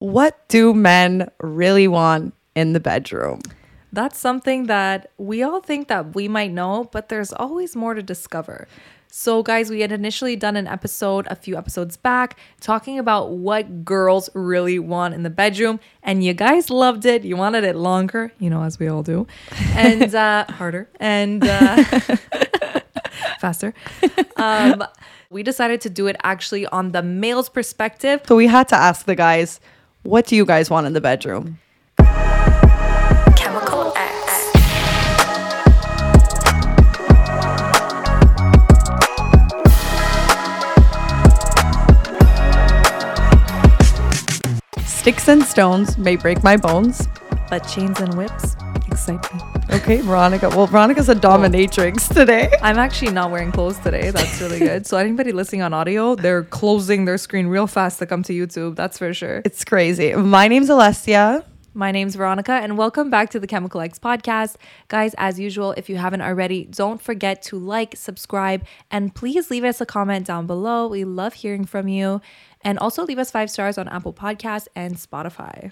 What do men really want in the bedroom? That's something that we all think that we might know, but there's always more to discover. So, guys, we had initially done an episode a few episodes back talking about what girls really want in the bedroom, and you guys loved it. You wanted it longer, you know, as we all do, and uh, harder and uh, faster. Um, we decided to do it actually on the male's perspective. So we had to ask the guys, what do you guys want in the bedroom? Chemical X. Sticks and stones may break my bones. But chains and whips excite me. Okay, Veronica. Well, Veronica's a dominatrix today. I'm actually not wearing clothes today. That's really good. So anybody listening on audio, they're closing their screen real fast to come to YouTube. That's for sure. It's crazy. My name's Alessia. My name's Veronica, and welcome back to the Chemical X podcast. Guys, as usual, if you haven't already, don't forget to like, subscribe, and please leave us a comment down below. We love hearing from you. And also leave us five stars on Apple Podcasts and Spotify.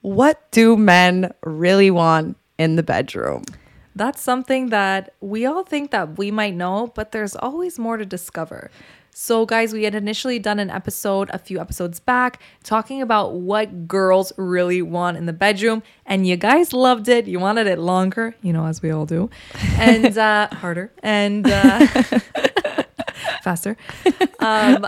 What do men really want in the bedroom? That's something that we all think that we might know, but there's always more to discover. So, guys, we had initially done an episode a few episodes back talking about what girls really want in the bedroom, and you guys loved it. You wanted it longer, you know, as we all do, and uh, harder and uh, faster. Um,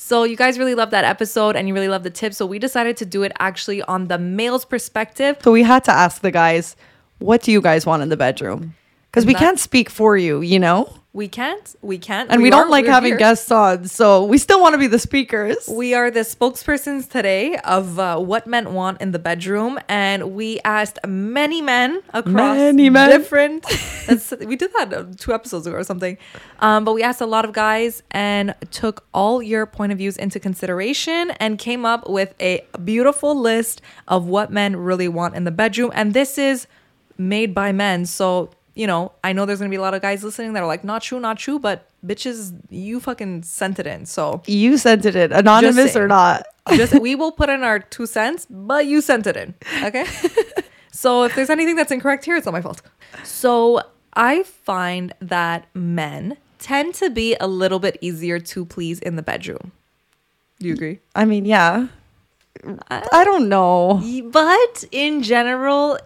so, you guys really loved that episode and you really loved the tips. So, we decided to do it actually on the male's perspective. So we had to ask the guys, what do you guys want in the bedroom? Because we can't speak for you, you know? We can't, we can't, And we, are- don't like having here. guests on. So we still want to be the speakers. We are the spokespersons today of uh, what men want in the bedroom, and we asked many men across Many men. different. we did that uh, two episodes ago or something, um, but we asked a lot of guys and took all your point of views into consideration and came up with a beautiful list of what men really want in the bedroom, and this is made by men, so. You know, I know there's gonna be a lot of guys listening that are like, not true, not true, but bitches, you fucking sent it in. So you sent it in, anonymous or not. just we will put in our two cents, but you sent it in. Okay. so if there's anything that's incorrect here, it's not my fault. So I find that men tend to be a little bit easier to please in the bedroom. Do you agree? I mean, yeah. Uh, I don't know. But in general,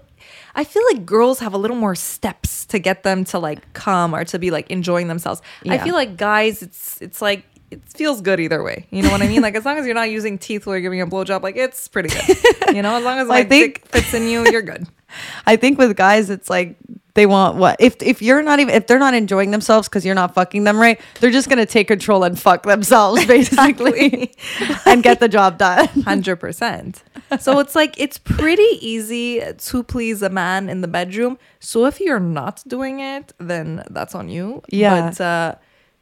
I feel like girls have a little more steps to get them to like come or to be like enjoying themselves. I feel like guys, it's it's like it feels good either way. You know what I mean? Like as long as you're not using teeth while you're giving a blowjob, like it's pretty good. You know, as long as Well, I think- dick fits in you, you're good. I think with guys, it's like they want what if if you're not even if they're not enjoying themselves because you're not fucking them right, they're just gonna take control and fuck themselves basically, and get the job done. Hundred percent. So it's like it's pretty easy to please a man in the bedroom. So if you're not doing it, then that's on you. Yeah. But uh,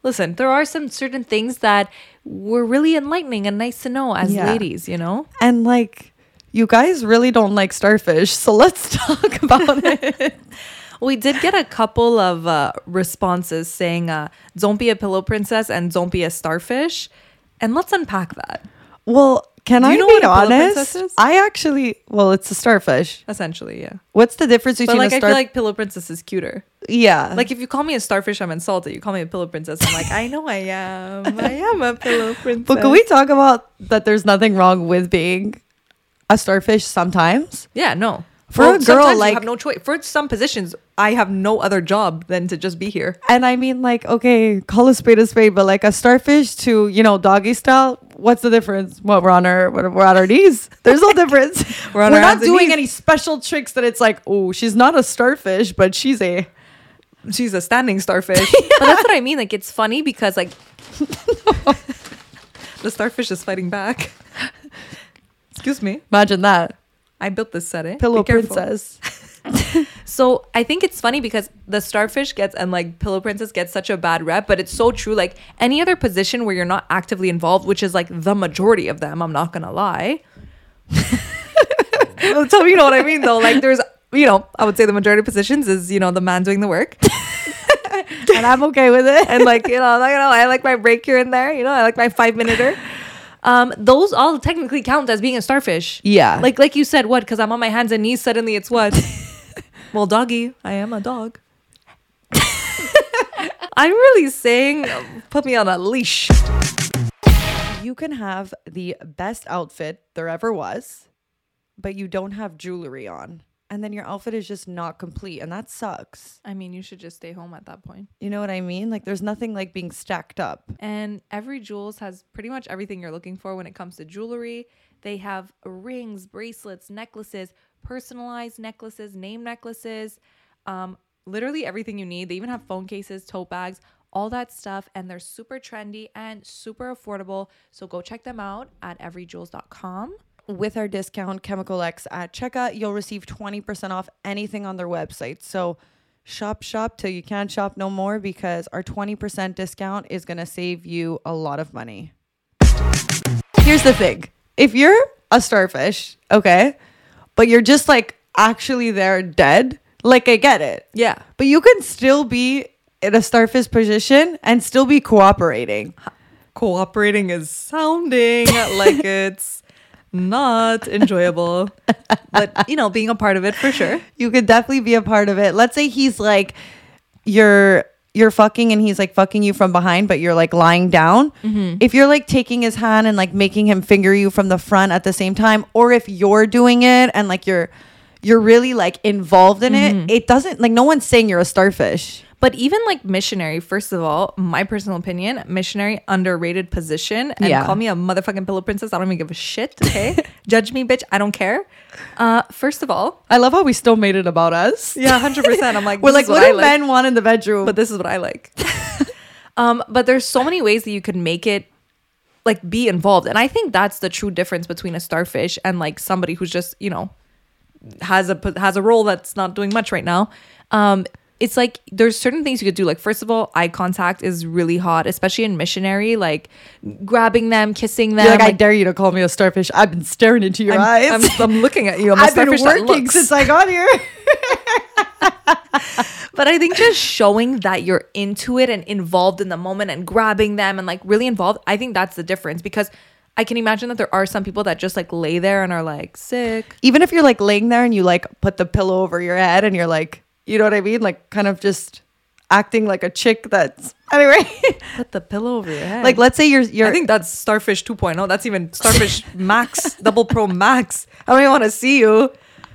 listen, there are some certain things that were really enlightening and nice to know as Yeah. ladies. You know. And like, you guys really don't like starfish, so let's talk about it. We did get a couple of uh, responses saying, uh, "Don't be a pillow princess" and "Don't be a starfish," and let's unpack that. Well, can Do I you know be what a pillow princess honest? I actually, well, it's a starfish. Essentially, yeah. What's the difference But between like, a I feel like pillow princess is cuter. yeah, Like if you call me a starfish, I'm insulted. You call me a pillow princess, I'm like, I know I am. I am a pillow princess. but can we talk about that? There's nothing wrong with being a starfish sometimes. Yeah, no. For a girl, sometimes like- you have no choice. For some positions, I have no other job than to just be here. And I mean, like, okay, call a spade a spade, but like a starfish to you know doggy style. What's the difference? What we're on our we're we're on our knees. There's no difference. We're we're our not doing knees. any special tricks that it's like, oh, she's not a starfish, but she's a. She's a standing starfish. But that's what I mean. Like it's funny because like the starfish is fighting back. Excuse me. Imagine that I built this setting. pillow princess. So I think it's funny because the starfish gets and like pillow princess gets such a bad rep, but it's so true. Like any other position where you're not actively involved, which is like the majority of them, I'm not gonna lie. Tell me, you know what I mean though. Like there's, you know, I would say the majority of positions is you know the man doing the work, and I'm okay with it. and like you know, like, you know, I like my break here and there. You know, I like my five minuter. Um, those all technically count as being a starfish. Yeah. Like like you said, what? Because I'm on my hands and knees. Suddenly, it's what? well, doggy, I am a dog. I'm really saying, put me on a leash. You can have the best outfit there ever was, but you don't have jewelry on. And then your outfit is just not complete. And that sucks. I mean, you should just stay home at that point. You know what I mean? Like, there's nothing like being stacked up. And Evry Jewels has pretty much everything you're looking for when it comes to jewelry. They have rings, bracelets, necklaces, personalized necklaces, name necklaces, um, literally everything you need. They even have phone cases, tote bags, all that stuff. And they're super trendy and super affordable. So go check them out at evryjewels.com. With our discount Chemical X at checkout, you'll receive 20% off anything on their website. So shop, shop till you can't shop no more because our 20% discount is going to save you a lot of money. Here's the thing if you're a starfish, okay, but you're just like actually there dead, like I get it. Yeah. But you can still be in a starfish position and still be cooperating. Cooperating is sounding like it's not enjoyable. but, you know, being a part of it for sure. You could definitely be a part of it. Let's say he's like you're you're fucking and he's like fucking you from behind, but you're like lying down. Mm-hmm. If you're like taking his hand and like making him finger you from the front at the same time, or if you're doing it and like you're you're really like involved in it, mm-hmm. it doesn't like no one's saying you're a starfish. But even like missionary, first of all, my personal opinion, missionary underrated position. And Yeah. call me a motherfucking pillow princess. I don't even give a shit. Okay. Judge me, bitch. I don't care. Uh, first of all, I love how we still made it about us. yeah, hundred percent. I'm like, We're like, is what do like, men want in the bedroom? but this is what I like. um, but there's so many ways that you could make it like be involved, and I think that's the true difference between a starfish and like somebody who's just you know has a has a role that's not doing much right now. Um, it's like there's certain things you could do. Like first of all, eye contact is really hot, especially in missionary. Like grabbing them, kissing them. You're like, I dare you to call me a starfish. I've been staring into your I'm, eyes. I'm, I'm looking at you. I'm a I've been working since I got here. But I think just showing that you're into it and involved in the moment and grabbing them and like really involved, I think that's the difference because I can imagine that there are some people that just like lay there and are like sick. Even if you're like laying there and you like put the pillow over your head and you're like, you know what I mean? Like kind of just acting like a chick that's anyway. Put the pillow over your head. like let's say you're you're I think that's Starfish 2.0. That's even Starfish Max, Double Pro Max. I don't even want to see you.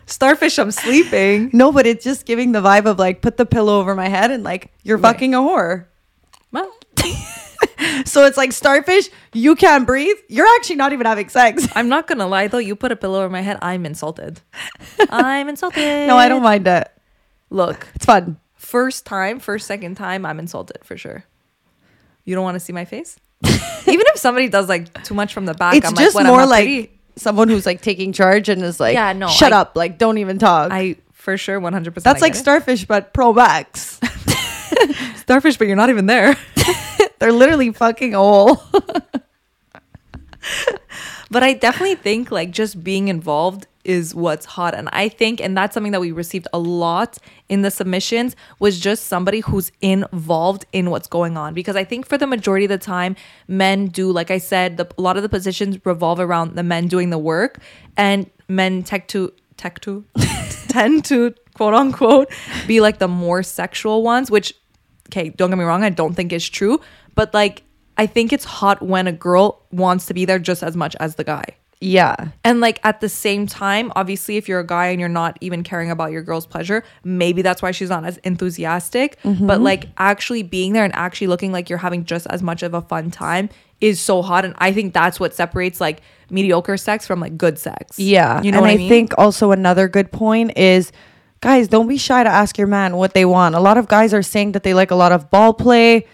Starfish, I'm sleeping. no, but it's just giving the vibe of like put the pillow over my head and like you're Right. fucking a whore. Well, So it's like starfish, you can't breathe. You're actually not even having sex. I'm not gonna lie though. You put a pillow over my head. I'm insulted. I'm insulted. no, I don't mind it. Look, It's fun. first time, first second time, I'm insulted for sure. You don't want to see my face? Even if somebody does like too much from the back, it's I'm just like, more like pretty? someone who's like taking charge and is like, Yeah, no, shut I- up, like don't even talk. I for sure 100. percent That's like starfish, but pro max. starfish, but you're not even there. They're literally fucking a hole. But I definitely think like just being involved is what's hot. And I think, and that's something that we received a lot in the submissions, was just somebody who's involved in what's going on. Because I think for the majority of the time, men do, like I said, the, a lot of the positions revolve around the men doing the work, and men tech to tech to tend to quote unquote be like the more sexual ones, which okay, don't get me wrong, I don't think is true, but like I think it's hot when a girl wants to be there just as much as the guy. Yeah. And like at the same time, obviously, if you're a guy and you're not even caring about your girl's pleasure, maybe that's why she's not as enthusiastic. Mm-hmm. But like actually being there and actually looking like you're having just as much of a fun time is so hot. And I think that's what separates like mediocre sex from like good sex. Yeah. You know and what I, I mean? think also another good point is guys, don't be shy to ask your man what they want. A lot of guys are saying that they like a lot of ball play.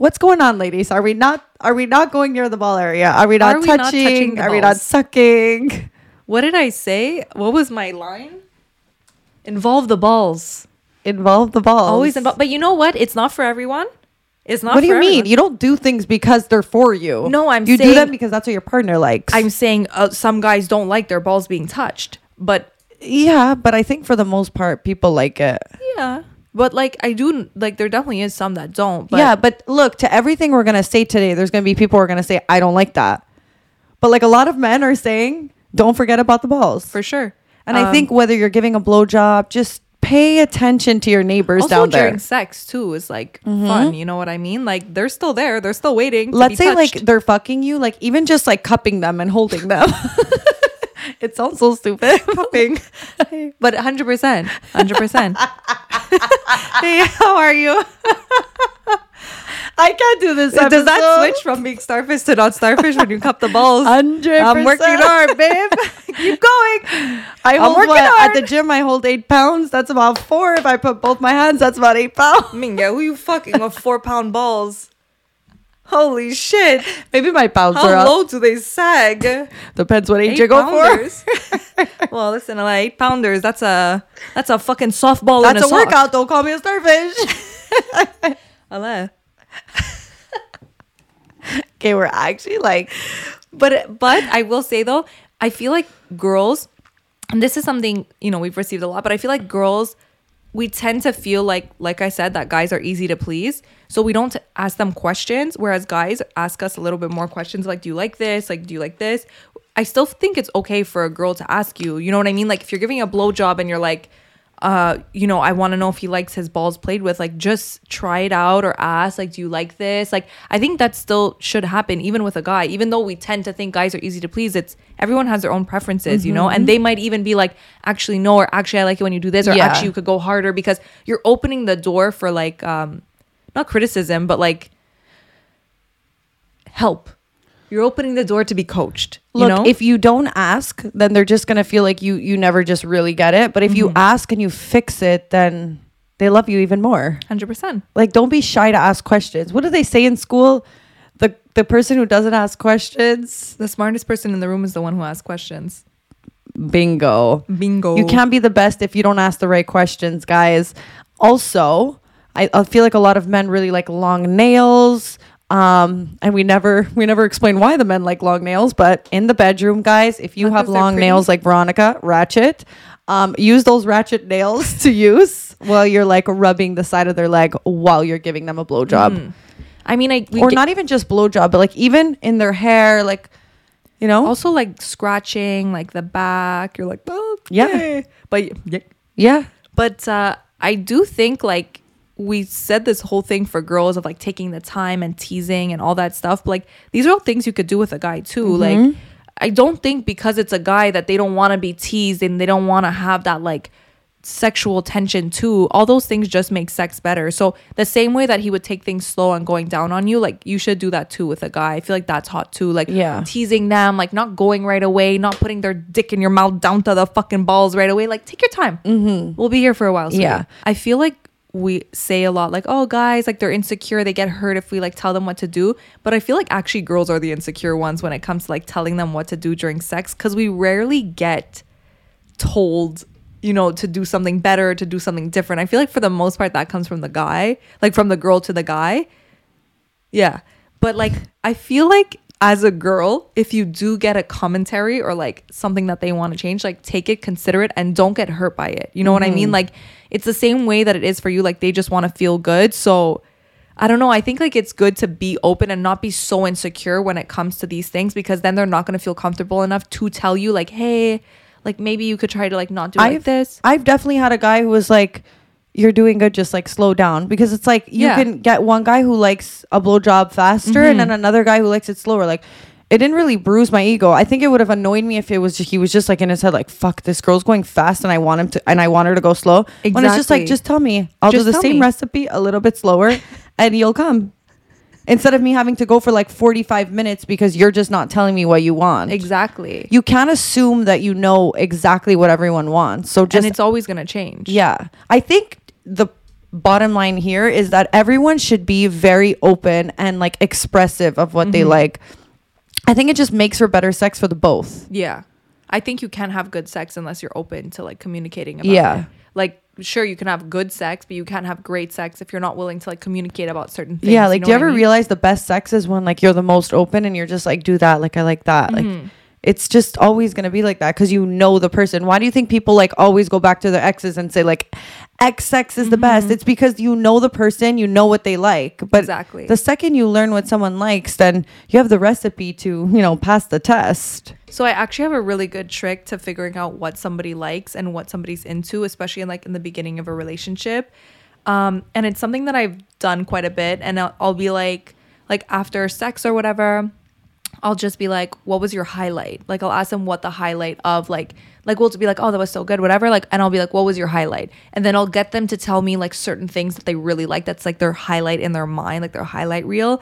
What's going on, ladies? Are we not are we not going near the ball area? Are we not, Are we not touching? touching the are we not sucking? what did I say? What was my line? Involve the balls. Involve the balls. Always involve. But you know what? It's not for everyone. It's not What do you mean? You don't do things because they're for you. No, I'm you do saying- them because that's what your partner likes. I'm saying uh, some guys don't like their balls being touched, but yeah, but I think for the most part, people like it. yeah, but like I do like there definitely is some that don't. But yeah, but look, to everything we're gonna say today, there's gonna be people who are gonna say, I don't like that. But like a lot of men are saying, don't forget about the balls. for sure. and I Um, think whether you're giving a blowjob, just pay attention to your neighbors also down during there. sex too is like fun. You know what I mean? Like they're still there. They're still waiting. to Let's say like they're fucking you, like even just like cupping them and holding them. it sounds so stupid. cupping, but hundred percent, hundred percent. hey, how are you? I can't do this. Does that switch from being starfish to not starfish when you cup the balls? 100%. I'm working hard, babe. Keep going. I I'm working what, hard. at the gym. I hold eight pounds. That's about four. If I put both my hands, that's about eight pounds. Minga, who you fucking with four pound balls? Holy shit! Maybe my pounds How are up. How low do they sag? Depends what age Eight you go for. well, listen, like eight pounders. That's a that's a fucking softball. in That's a, sock. workout. Don't call me a starfish. Ale. okay, we're actually like, But but I will say though, I feel like girls, and this is something you know we've received a lot. But I feel like girls, we tend to feel like like I said that guys are easy to please, so we don't ask them questions. Whereas guys ask us a little bit more questions, like, "Do you like this? Like, do you like this?" I still think it's okay for a girl to ask you. You know what I mean? Like if you're giving a blowjob and you're like. Uh, you know, I want to know if he likes his balls played with. Like, just try it out or ask, like, do you like this? Like, I think that still should happen, even with a guy. Even though we tend to think guys are easy to please, it's everyone has their own preferences, you know, and they might even be like, actually, no, or actually, I like it when you do this, or Yeah. actually, you could go harder because you're opening the door for like, um, not criticism, but like help. You're opening the door to be coached. look, you know? if you don't ask, then they're just gonna feel like you you never just really get it. But if Mm-hmm. you ask and you fix it, then they love you even more. hundred percent. Like, don't be shy to ask questions. What do they say in school? The the person who doesn't ask questions, The smartest person in the room is the one who asks questions. bingo. Bingo. You can't be the best if you don't ask the right questions, guys. Also, I, I feel like a lot of men really like long nails. Um, and we never we never explain why the men like long nails, but in the bedroom, guys, if you Not have long nails like Veronica, ratchet, um, use those ratchet nails to use while you're like rubbing the side of their leg while you're giving them a blowjob. I mean, I Or not even just blowjob, but like even in their hair, like you know? also like scratching like the back. You're like, oh Yeah. but yeah. yeah. But uh, I do think like we said this whole thing for girls of like taking the time and teasing and all that stuff. But like these are all things you could do with a guy too. Mm-hmm. Like I don't think because it's a guy that they don't want to be teased and they don't want to have that like sexual tension too. All those things just make sex better. So the same way that he would take things slow and going down on you, like you should do that too with a guy. I feel like that's hot too. Like Yeah. teasing them, like not going right away, not putting their dick in your mouth down to the fucking balls right away. Like take your time. Mm-hmm. We'll be here for a while. sweetie. Yeah. I feel like we say a lot like, oh, guys, like they're insecure. They get hurt if we like tell them what to do. But I feel like actually girls are the insecure ones when it comes to like telling them what to do during sex because we rarely get told you know to do something better to do something different i feel like for the most part that comes from the guy like from the girl to the guy yeah but like i feel like as a girl if you do get a commentary or like something that they want to change like take it consider it and don't get hurt by it you know what i mean mm-hmm. like it's the same way that it is for you like they just want to feel good so I don't know. I think like it's good to be open and not be so insecure when it comes to these things because then they're not going to feel comfortable enough to tell you like, "Hey, like maybe you could try to like not do I've this." I've definitely had a guy who was like, "You're doing good, just like slow down," because it's like you Yeah. Mm-hmm. can get one guy who likes a blowjob faster, and then another guy who likes it slower. Like, it didn't really bruise my ego. I think it would have annoyed me if it was he was just like in his head, like, "Fuck, this girl's going fast, and I want him to, and I want her to go slow." When it's just like, just tell me, I'll Just do the same me. recipe a little bit slower, and you'll come. Instead of me having to go for like 45 minutes because you're just not telling me what you want. Exactly. You can't assume that you know exactly what everyone wants. So just and it's always going to change. yeah. I think the bottom line here is that everyone should be very open and like expressive of what Mm-hmm. they like. I think it just makes for better sex for the both. Yeah. I think you can't have good sex unless you're open to like communicating about Yeah. it. Like sure you can have good sex, but you can't have great sex if you're not willing to like communicate about certain things. yeah, like know do you what I ever mean? realize the best sex is when like you're the most open and you're just like do that, like I like that. Like Mm-hmm. It's just always gonna be like that because you know the person. Why do you think people like always go back to their exes and say like X sex is the best. It's because you know the person, you know what they like. But Exactly. the second you learn what someone likes, then you have the recipe to, you know, pass the test. So I actually have a really good trick to figuring out what somebody likes and what somebody's into, especially in like in the beginning of a relationship. Um, and it's something that I've done quite a bit. And I'll, I'll be like, like after sex or whatever, I'll just be like, "What was your highlight?" Like I'll ask them what the highlight of like, like we'll be like, "Oh, that was so good," whatever. Like, and I'll be like, "What was your highlight?" And then I'll get them to tell me like certain things that they really like. That's like their highlight in their mind, like their highlight reel.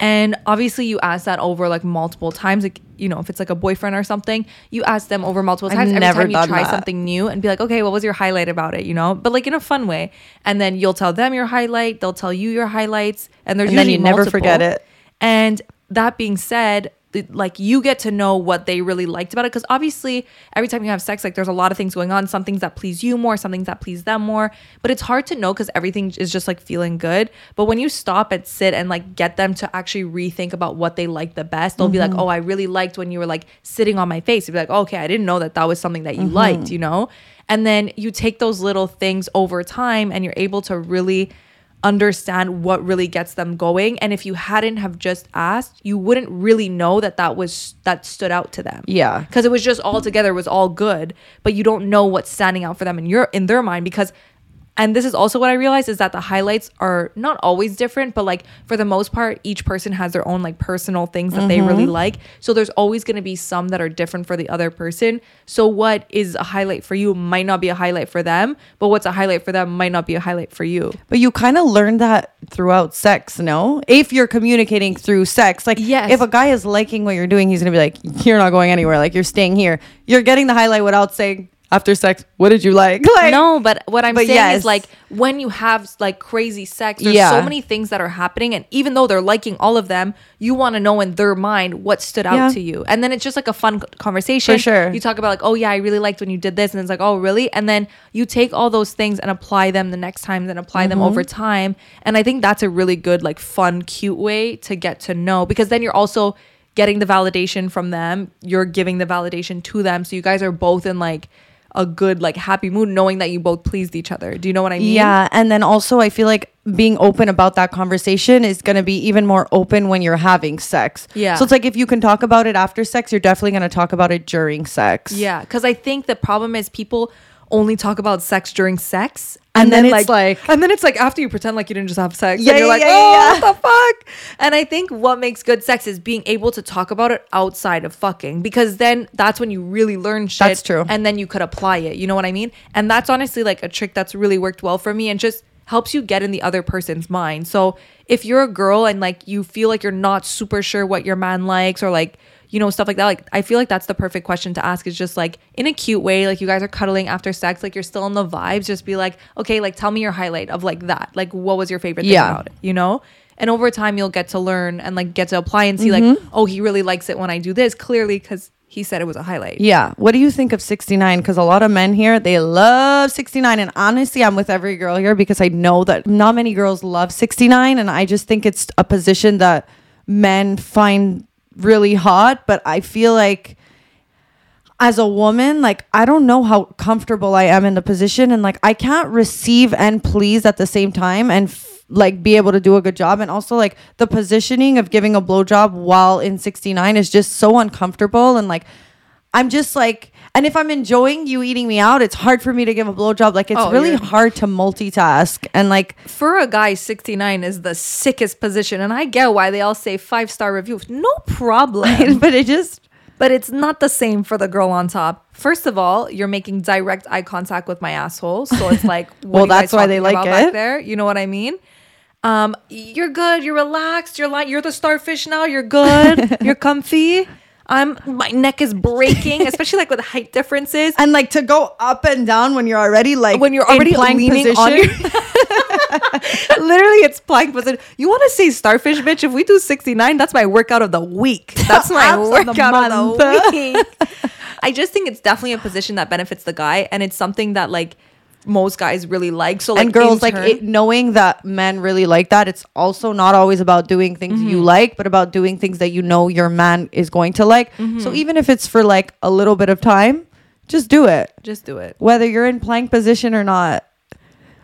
And obviously, you ask that over like multiple times. Like, you know, if it's like a boyfriend or something, you ask them over multiple times. I've. Every never time you try that. something new and be like, okay, what was your highlight about it? You know, but like in a fun way. And then you'll tell them your highlight. They'll tell you your highlights. And there's And then you never forget it. And that being said, like you get to know what they really liked about it. Because obviously every time you have sex like there's a lot of things going on some things that please you more some things that please them more. But it's hard to know because everything is just like feeling good. But when you stop and sit and like get them to actually rethink about what they like the best they'll be like mm-hmm. oh i really liked when you were like sitting on my face. You'd be like oh, okay i didn't know that that was something that you mm-hmm. liked you know? And then you take those little things over time and you're able to really understand what really gets them going and if you hadn't have just asked you wouldn't really know that that was that stood out to them Yeah. because it was just all together was all good but you don't know what's standing out for them in your in their mind because and this is also what I realized is that the highlights are not always different, but like for the most part, each person has their own like personal things that they really mm-hmm. like. So there's always going to be some that are different for the other person. So what is a highlight for you might not be a highlight for them, but what's a highlight for them might not be a highlight for you. But you kind of learn that throughout sex, no? If you're communicating through sex, like Yes. if a guy is liking what you're doing, he's gonna be like, "You're not going anywhere. Like you're staying here. You're getting the highlight without saying after sex. What did you like? Like no, but what I'm but saying yes. is like when you have like crazy sex, there's Yeah. so many things that are happening, and even though they're liking all of them, you want to know in their mind what stood out Yeah. to you, and then it's just like a fun conversation. For sure. you talk about like, oh yeah, I really liked when you did this, and it's like, oh really, and then you take all those things and apply them the next time, then apply them over Mm-hmm. time, and I think that's a really good like fun, cute way to get to know because then you're also getting the validation from them, you're giving the validation to them, so you guys are both in like a good like happy mood knowing that you both pleased each other. Do you know what I mean? Yeah, and then also I feel like being open about that conversation is going to be even more open when you're having sex. Yeah. So it's like if you can talk about it after sex, you're definitely going to talk about it during sex. Yeah, cuz I think the problem is people only talk about sex during sex And then it's like- and then it's like after you pretend like you didn't just have sex Yeah, and you're yeah, like yeah, oh what the fuck? And i think what makes good sex is being able to talk about it outside of fucking because then that's when you really learn shit That's true. and then you could apply it. You know what i mean? And that's honestly like a trick that's really worked well for me and just helps you get in the other person's mind. So if you're a girl and like you feel like you're not super sure what your man likes or like you know stuff like that like i feel like that's the perfect question to ask is just like in a cute way like you guys are cuddling after sex like you're still in the vibes just be like okay like tell me your highlight of like that like what was your favorite thing Yeah. about it you know and over time you'll get to learn and like get to apply and see like mm-hmm. oh he really likes it when i do this clearly because he said it was a highlight Yeah. What do you think of 69? Because a lot of men here, they love 69. And honestly, I'm with every girl here because I know that not many girls love 69. And I just think it's a position that men find really hot. But I feel like as a woman, like I don't know how comfortable I am in the position. And like I can't receive and please at the same time and f- like be able to do a good job. And also like the positioning of giving a blowjob while in 69 is just so uncomfortable. And like I'm just like, and if I'm enjoying you eating me out, it's hard for me to give a blowjob. Like it's Oh, really you're- hard to multitask. And like, for a guy 69 is the sickest position and i get why they all say five star reviews no problem but it just, but it's not the same for the girl on top. First of all, you're making direct eye contact with my asshole, so it's like, Well, are you guys that's why they like it. There, you know what I mean? Um, you're good. You're relaxed. You're like you're the starfish now. You're good. you're comfy. I'm my neck is breaking, especially like with height differences. and like to go up and down when you're already like, when you're in already plank leaning on your literally it's plank position. You want to say starfish, bitch? If we do 69, that's my workout of the week. That's my Abs of the workout of the week. I just think it's definitely a position that benefits the guy, and it's something that like most guys really like. So like and girls like turn- it, knowing that men really like that it's also not always about doing things Mm-hmm. you like but about doing things that you know your man is going to like Mm-hmm. so even if it's for like a little bit of time just do it just do it. whether you're in plank position or not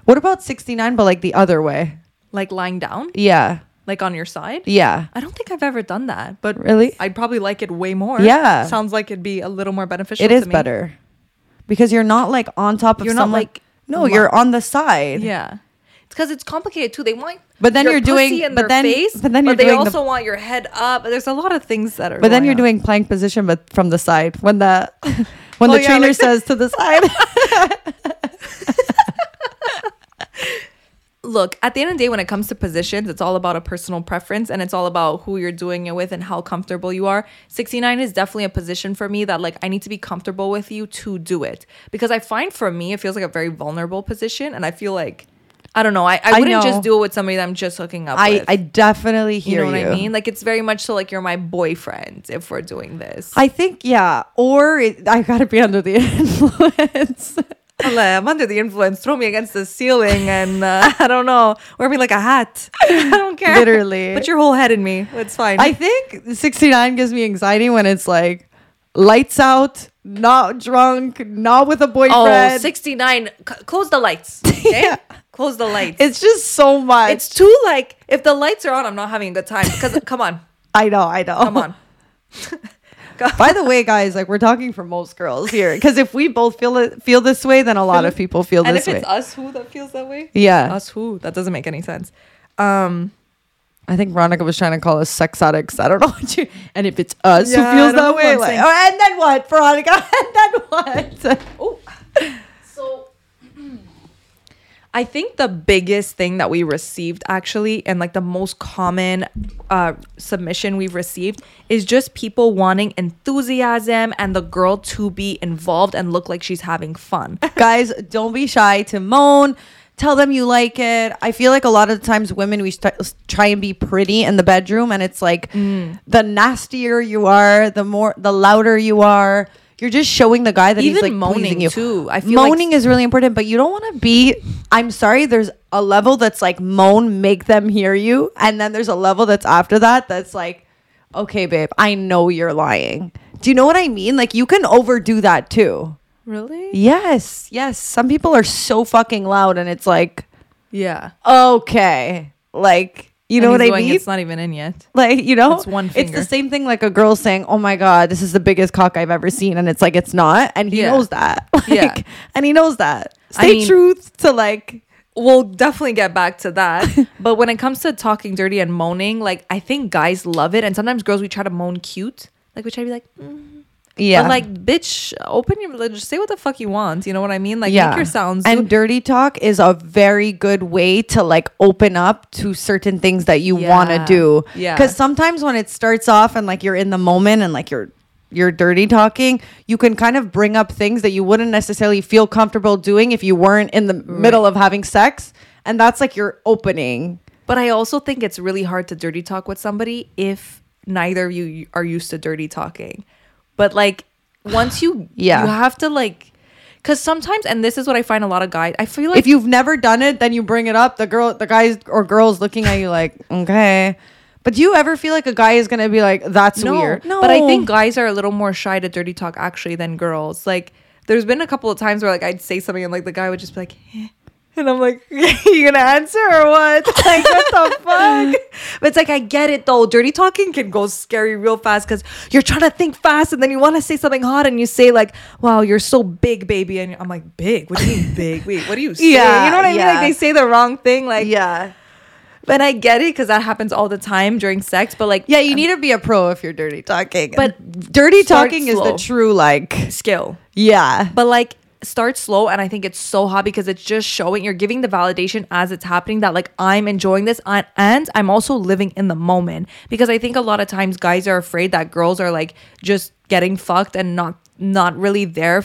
What about 69 but like the other way? Like lying down, Yeah. like on your side. Yeah. I don't think I've ever done that, but Really? I'd probably like it way more. Yeah. sounds like it'd be a little more beneficial. It to is me. better. Because you're not like on top of You're not, someone. like, No, you're on the side. Yeah, it's because it's complicated too. They want, But then your you're doing- but then- face, but then you're they doing the- also want your head up. There's a lot of things that are. But then you're on. doing plank position but from the side. When the when Oh, the yeah, trainer like- says to the side. look at the end of the day when it comes to positions it's all about a personal preference and it's all about who you're doing it with and how comfortable you are 69 is definitely a position for me that like i need to be comfortable with you to do it because i find for me it feels like a very vulnerable position and i feel like i don't know i, I I wouldn't know. just do it with somebody that i'm just hooking up I, with I definitely hear you know you. what i mean like it's very much so like you're my boyfriend if we're doing this I think yeah, or it, I gotta be under the influence. Hola, I'm under the influence. Throw me against the ceiling and uh, I don't know, wear me like a hat. I don't care. Literally. Put your whole head in me. It's fine. I think 69 gives me anxiety when it's like lights out, not drunk, not with a boyfriend. oh, boyfriend. 69. C- close the lights. Okay? Yeah. Close the lights. It's just so much. it's too like, if the lights are on, I'm not having a good time. Because, come on. I know, I know. Come on. By the way, guys, like we're talking for most girls here, because if we both feel it, feel this way, then a lot of people feel And this if way. it's us who that feels that way, yeah, us who, that doesn't make any sense. Um, I think Veronica was trying to call us sex addicts. I don't know what you. And if it's us Yeah, who feels that way, like, oh, and then what, Veronica? And then what? Oh, I think the biggest thing that we received actually, and like the most common uh, submission we've received, is just people wanting enthusiasm and the girl to be involved and look like she's having fun. guys don't be shy to moan tell them you like it i feel like a lot of the times women we st- try and be pretty in the bedroom and it's like Mm. the nastier you are the more the louder you are you're just showing the guy that he's like moaning, you too. I feel like- moaning is really important but you don't want to be i'm sorry there's a level that's like moan make them hear you and then there's a level that's after that that's like okay babe i know you're lying do you know what i mean like you can overdo that too Really? Yes, yes. Some people are so fucking loud, and it's like, Yeah. okay, like you know what I going, mean? It's not even in yet. like you know, It's one finger. It's the same thing like a girl saying, "Oh my god, this is the biggest cock I've ever seen," and it's like it's not, and he Yeah. knows that. Like, Yeah. and he knows that. I Stay mean- true to like. We'll definitely get back to that. but when it comes to talking dirty and moaning, like I think guys love it, and sometimes girls we try to moan cute. Like we try to be like, mm. Yeah, but like, bitch, open your just say what the fuck you want. You know what I mean? Like, yeah. make your sounds. and dirty talk is a very good way to like open up to certain things that you want to do. Yeah. Because sometimes when it starts off and like you're in the moment and like you're you're dirty talking, you can kind of bring up things that you wouldn't necessarily feel comfortable doing if you weren't in the middle of having sex. And that's like your opening. But I also think it's really hard to dirty talk with somebody if neither of you are used to dirty talking. But like once you Yeah. you have to like cuz sometimes and this is what I find a lot of guys I feel like if you've never done it, then you bring it up. The girl, the guys or girls looking at you like, okay. But do you ever feel like a guy is gonna be like, that's no, weird? No, But I think guys are a little more shy to dirty talk actually than girls. Like there's been a couple of times where like I'd say something and like the guy would just be like eh. And I'm like, you gonna answer or what? Like, what the fuck? But it's like, I get it though. Dirty talking can go scary real fast because you're trying to think fast and then you want to say something hot and you say, like, wow, you're so big, baby. And I'm like, big? What do you mean big? Wait, what do you say? Yeah, You know what I mean? Like, they say the wrong thing. Like, yeah. but I get it because that happens all the time during sex. But like, Yeah, you need to be a pro if you're dirty talking. But dirty talking is the true like skill. yeah. But like start slow and I think it's so hot because it's just showing you're giving the validation as it's happening that like I'm enjoying this and, and I'm also living in the moment because I think a lot of times guys are afraid that girls are like just getting fucked and not not really there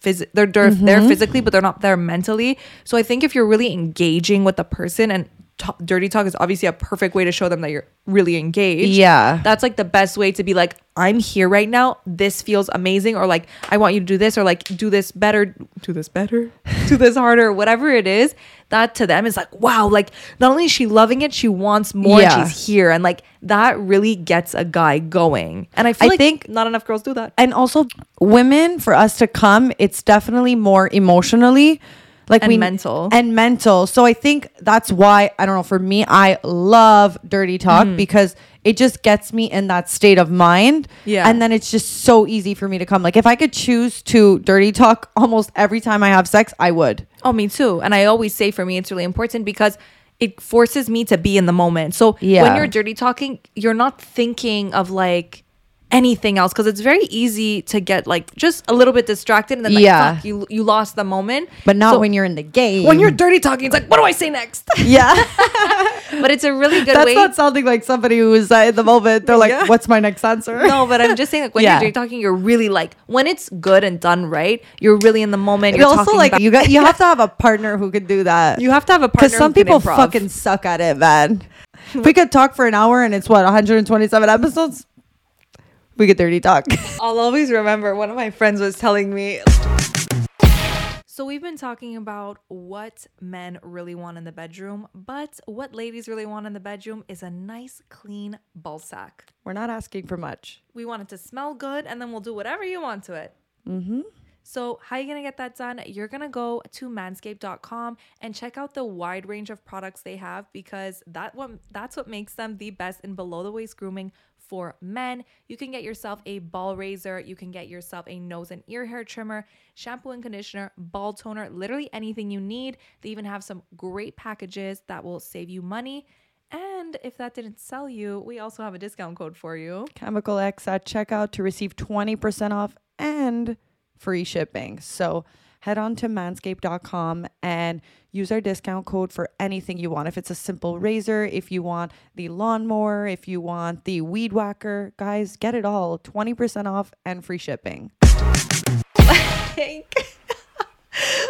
phys- they're, they're there mm-hmm. physically but they're not there mentally. So I think if you're really engaging with the person and t- dirty talk is obviously a perfect way to show them that you're really engaged Yeah. that's like the best way to be like i'm here right now this feels amazing or like i want you to do this or like do this better do this better do this harder whatever it is that to them is like wow like not only is she loving it she wants more Yeah. she's here and like that really gets a guy going and i feel I like think- not enough girls do that And also women for us to come, it's definitely more emotionally. Like And mental. and mental. So I think that's why I don't know. For me, I love dirty talk Mm-hmm. because it just gets me in that state of mind. Yeah. and then it's just so easy for me to come. Like if I could choose to dirty talk almost every time I have sex, I would. Oh, me too. And I always say for me, it's really important because it forces me to be in the moment. So Yeah. when you're dirty talking, you're not thinking of like anything else because it's very easy to get like just a little bit distracted and then like Yeah. fuck, you you lost the moment. But not So when you're in the game. when you're dirty talking, it's like what do I say next? yeah. but it's a really good way. That's way. not sounding like somebody who's uh, in the moment. They're like, Yeah. "What's my next answer?" no, but I'm just saying like when Yeah. you're dirty talking, you're really like when it's good and done right, you're really in the moment. And You're also, like you got, you have to have a partner who can do that. you have to have a partner because some people fucking suck at it, man. we could talk for an hour and it's what 127 episodes, we could dirty talk. I'll always remember one of my friends was telling me. So, we've been talking about what men really want in the bedroom, but what ladies really want in the bedroom is a nice, clean ball sack. We're not asking for much. We want it to smell good, and then we'll do whatever you want to it. Mm-hmm. So, how are you gonna get that done? You're gonna go to manscaped.com and check out the wide range of products they have because that one that's what makes them the best in below the waist grooming for men. You can get yourself a ball razor, you can get yourself a nose and ear hair trimmer, shampoo and conditioner, ball toner, literally anything you need. They even have some great packages that will save you money. And if that didn't sell you, we also have a discount code for you. Chemical X at checkout to receive 20% off and free shipping. So head on to manscaped.com and use our discount code for anything you want. If it's a simple razor, if you want the lawnmower, if you want the weed whacker, guys, get it all 20% off and free shipping.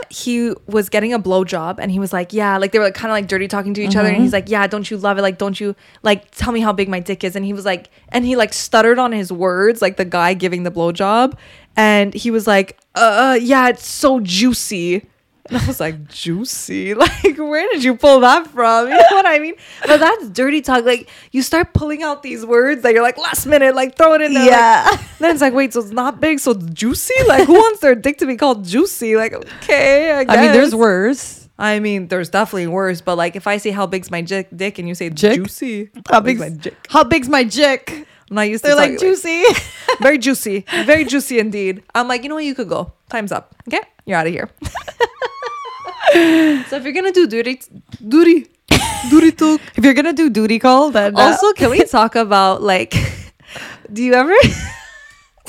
he was getting a blowjob and he was like, Yeah, like they were like kind of like dirty talking to each other. And he's like, Yeah, don't you love it? Like, don't you like tell me how big my dick is? And he was like, and he like stuttered on his words, like the guy giving the blowjob. And he was like, Uh, yeah, it's so juicy. And I was like, juicy? Like, where did you pull that from? You know what I mean? But that's dirty talk. Like, you start pulling out these words that you're like, last minute, like, throw it in there. like- Yeah. then it's like, wait, so it's not big, so it's juicy? Like, who wants their dick to be called juicy? Like, okay, I, I mean, there's worse. I mean, there's definitely worse, but like, if I say how big's my dick, dick and you say Jick? juicy, How big's big's my dick? How big's my jick? I'm not used to They're like talking juicy. very juicy, very juicy indeed. I'm like, you know what, you could go. Time's up. Okay, you're out of here. so if you're gonna do duty, duty, duty talk. if you're gonna do duty call, then uh, Also, can we talk about like, do you ever?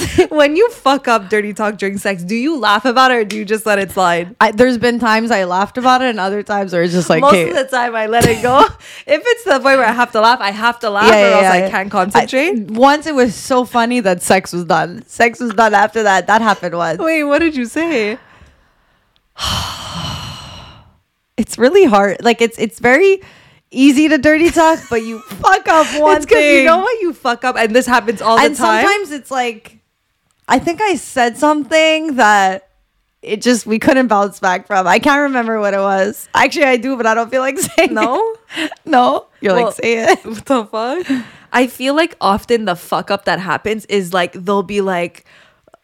when you fuck up dirty talk during sex, do you laugh about it or do you just let it slide? I, there's been times I laughed about it, and other times where it's just like, Most hey, of the time, I let it go. if it's the point where I have to laugh, I have to laugh, or else I can't concentrate. I- once it was so funny that sex was done. Sex was done after that. That happened once. Wait, what did you say? It's really hard. Like it's it's very easy to dirty talk, but you fuck up one it's thing. you know what you fuck up, and this happens all the time. and sometimes it's like, I think I said something that it just we couldn't bounce back from. I can't remember what it was. Actually, I do, but I don't feel like saying. No? it. no. You're Well, like say it. what the fuck? I feel like often the fuck up that happens is like they'll be like,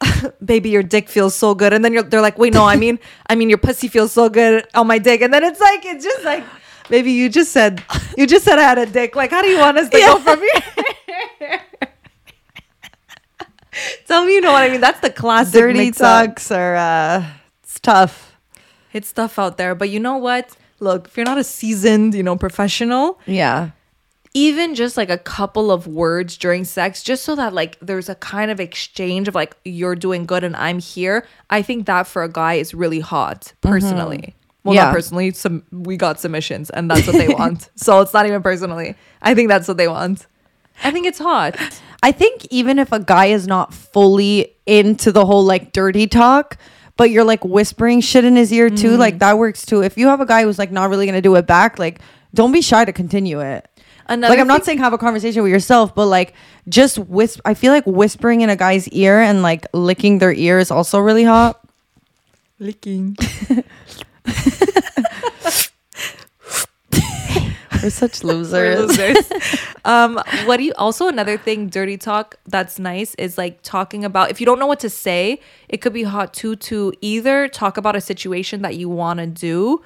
"Baby, your dick feels so good," and then you're, they're like, "Wait, no, I mean, I mean, your pussy feels so good on my dick," and then it's like it's just like, "Baby, you just said you just said I had a dick. Like, how do you want us to go from here?" Tell me, you know what I mean? That's the classic Dirty talks are uh, it's tough. It's tough out there, but you know what? Look, if you're not a seasoned, you know, professional, Yeah. Even just like a couple of words during sex just so that like there's a kind of exchange of like you're doing good and i'm here i think that for a guy is really hot mm-hmm. personally. Well Yeah. not personally some we got submissions and that's what they want. So it's not even personally. I think that's what they want. I think it's hot. I think even if a guy is not fully into the whole like dirty talk, but you're like whispering shit in his ear too, like mm. that works too. If you have a guy who's like not really gonna do it back, like don't be shy to continue it. Another like I'm not saying have a conversation with yourself, but like just whisper. I feel like whispering in a guy's ear and like licking their ear is also really hot. licking We're such We're losers. losers. um, what do you also another thing, dirty talk that's nice is like talking about if you don't know what to say, it could be hot too to either talk about a situation that you want to do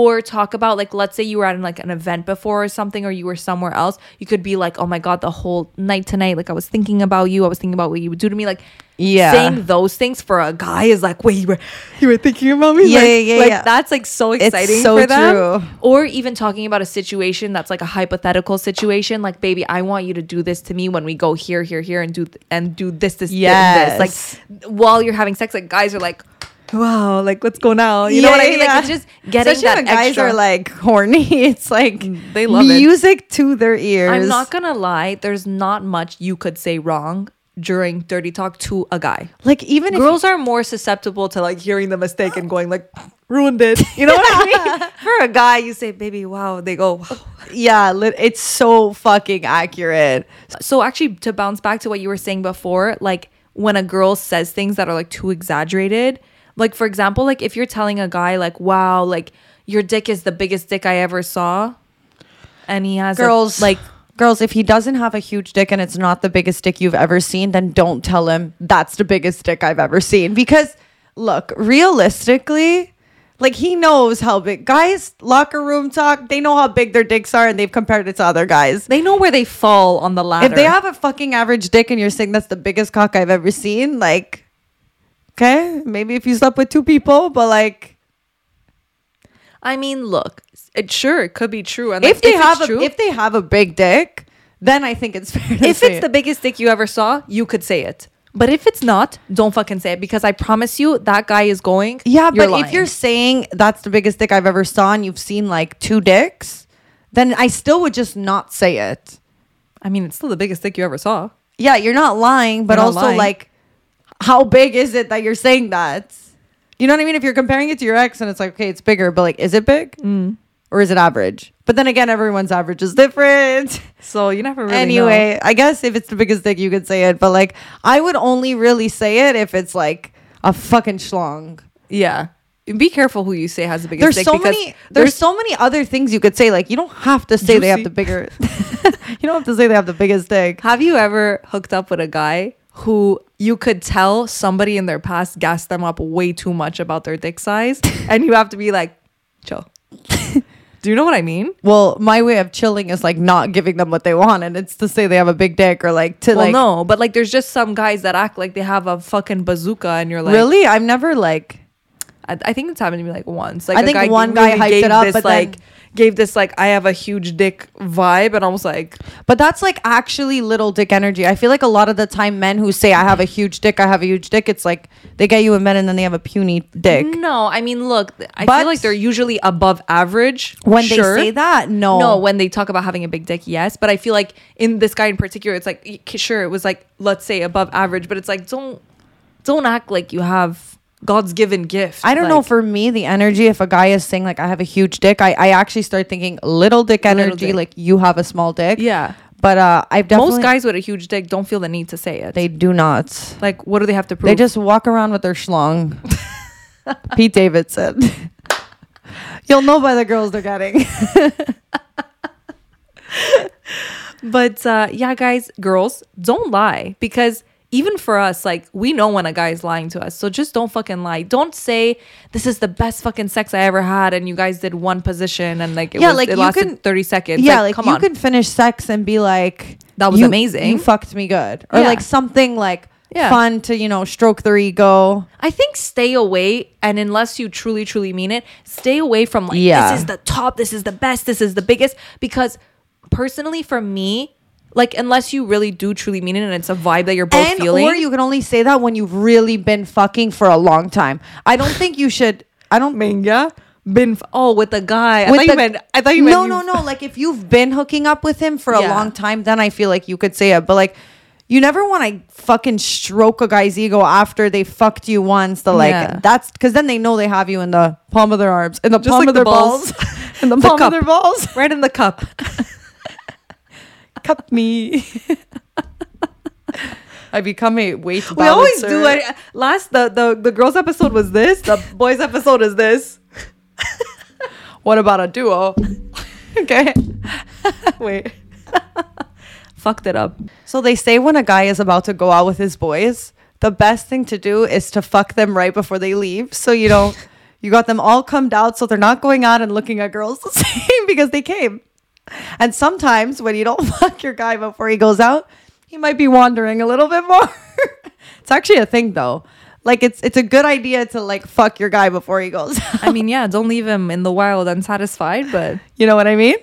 or talk about like let's say you were at like an event before or something or you were somewhere else you could be like oh my god the whole night tonight like i was thinking about you i was thinking about what you would do to me like Yeah. saying those things for a guy is like wait you were you were thinking about me Yeah, like, yeah, yeah, like yeah. that's like so It's exciting so for them true. or even talking about a situation that's like a hypothetical situation like baby i want you to do this to me when we go here here here and do th- and do this this Yes. this like while you're having sex like guys are like wow like let's go now you know what i mean like it's just getting Especially that when guys extra are like horny. It's like mm, They love it. music to their ears. i'm not gonna lie there's not much you could say wrong during dirty talk to a guy like even if girls are more susceptible to like hearing the mistake and going like ruined it you know what i mean for a guy you say baby wow they go wow yeah, it's so fucking accurate. so actually to bounce back to what you were saying before like when a girl says things that are like too exaggerated like for example like if you're telling a guy like wow like your dick is the biggest dick i ever saw and he has a- Girls, like girls, if he doesn't have a huge dick and it's not the biggest dick you've ever seen, then don't tell him that's the biggest dick I've ever seen. Because look, realistically, like he knows how big guys locker room talk. They know how big their dicks are, and they've compared it to other guys. they know where they fall on the ladder If they have a fucking average dick and you're saying that's the biggest cock I've ever seen, like, okay, maybe if you slept with two people, but like, i mean look it sure it could be true and if like, they have a true, if they have a big dick, then I think it's fair. To if it's the biggest dick you ever saw you could say it but if it's not don't fucking say it because i promise you that guy is going Yeah, but if you're saying that's the biggest dick I've ever saw and you've seen like two dicks, then I still would just not say it. i mean it's still the biggest dick you ever saw Yeah, you're not lying, but not also lying. like how big is it that you're saying that? You know what I mean? If you're comparing it to your ex and it's like, okay, it's bigger, but like, is it big? Mm. Or is it average? But then again, everyone's average is different. so you never really know. anyway, I guess if it's the biggest dick, you could say it. But like, I would only really say it if it's like a fucking schlong. Yeah. Be careful who you say has the biggest there's dick so many there's, so many other things you could say like you don't have to say they have the bigger you don't have to say they have the biggest dick Have you ever hooked up with a guy who you could tell somebody in their past gassed them up way too much about their dick size and you have to be like, chill. Do you know what I mean? well my way of chilling is like not giving them what they want and it's to say they have a big dick or like to Well, like no, but like there's just some guys that act like they have a fucking bazooka and you're like, really i've never like I, I think it's happened to me like once. Like I think one guy hyped it up, this, but like then- gave this like I have a huge dick vibe, and I was like, but that's like actually little dick energy i feel like a lot of the time men who say i have a huge dick i have a huge dick it's like they get you in bed and then they have a puny dick no. I mean, look, I But- feel like they're usually above average when sure. they say that no No, when they talk about having a big dick, yes. But I feel like in this guy in particular, it's like sure, it was like let's say above average, but it's like don't don't act like you have God's given gift. I don't know. For me, the energy, if a guy is saying like I have a huge dick, I, I actually start thinking little dick Little energy, dick. like you have a small dick. yeah. But uh, I've definitely Most guys with a huge dick don't feel the need to say it. they do not. like, what do they have to prove? They just walk around with their schlong. Pete Davidson. You'll know by the girls they're getting. But uh, yeah, guys, girls, don't lie because even for us, like we know when a guy is lying to us. So just don't fucking lie. Don't say this is the best fucking sex I ever had, and you guys did one position and like it Yeah, was, like, it you lasted can- thirty seconds. yeah, like, come you on. can finish sex and be like, That was "You- amazing." You fucked me good, or Yeah. like something like Yeah. fun to you know stroke their ego. I think stay away, and unless you truly, truly mean it, stay away from like Yeah. this is the top, this is the best, this is the biggest. Because personally, for me, like unless you really do truly mean it, and it's a vibe that you're both and feeling, or you can only say that when you've really been fucking for a long time. I don't think you should. I don't. Manga been f- oh with a guy. I with thought you meant. I thought you meant no, you- no, no. Like if you've been hooking up with him for a Yeah. long time, then I feel like you could say it. But like, you never want to fucking stroke a guy's ego after they fucked you once. The like Yeah. that's because then they know they have you in the palm of their arms, in the Just palm like of the their balls. balls, in the The palm cup. of their balls. right in the cup. Cup me. I become a weight. We always do balancer. it. Last the, the the girls episode was this. The boys episode is this. What about a duo? okay. Wait. Fucked it up. So they say when a guy is about to go out with his boys, the best thing to do is to fuck them right before they leave. So you know, you got them all cummed out, so they're not going out and looking at girls the same because they came. And sometimes when you don't fuck your guy before he goes out, he might be wandering a little bit more. it's actually a thing though. Like it's it's a good idea to like fuck your guy before he goes. out. I mean, yeah, don't leave him in the wild unsatisfied, but You know what I mean?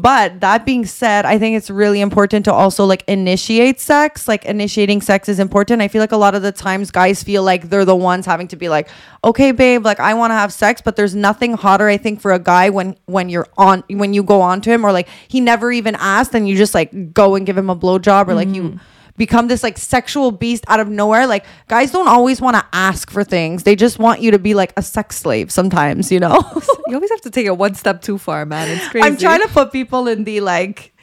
But that being said, I think it's really important to also like initiate sex. Like initiating sex is important. I feel like a lot of the times guys feel like they're the ones having to be like, "Okay, babe, like I want to have sex," but there's nothing hotter I think for a guy when when you're on when you go on to him or like he never even asked and you just like go and give him a blowjob or like you mm-hmm. Become this like sexual beast out of nowhere. Like guys don't always want to ask for things. They just want you to be like a sex slave sometimes, you know? you always have to take it one step too far, man. It's crazy. I'm trying to put people in the like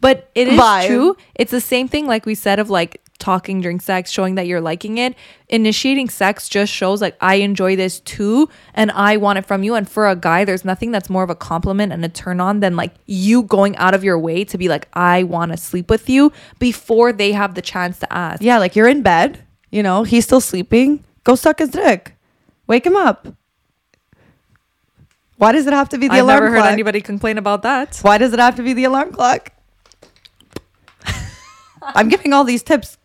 But it is vibe. true. It's the same thing, like we said, of like talking during sex, showing that you're liking it. Initiating sex just shows like I enjoy this too, and I want it from you. And for a guy, there's nothing that's more of a compliment and a turn on than like you going out of your way to be like, I want to sleep with you before they have the chance to ask. Yeah, like you're in bed, you know, he's still sleeping. Go suck his dick. Wake him up. Why does it have to be the alarm clock? I've never heard anybody complain about that. Why does it have to be the alarm clock? I'm giving all these tips.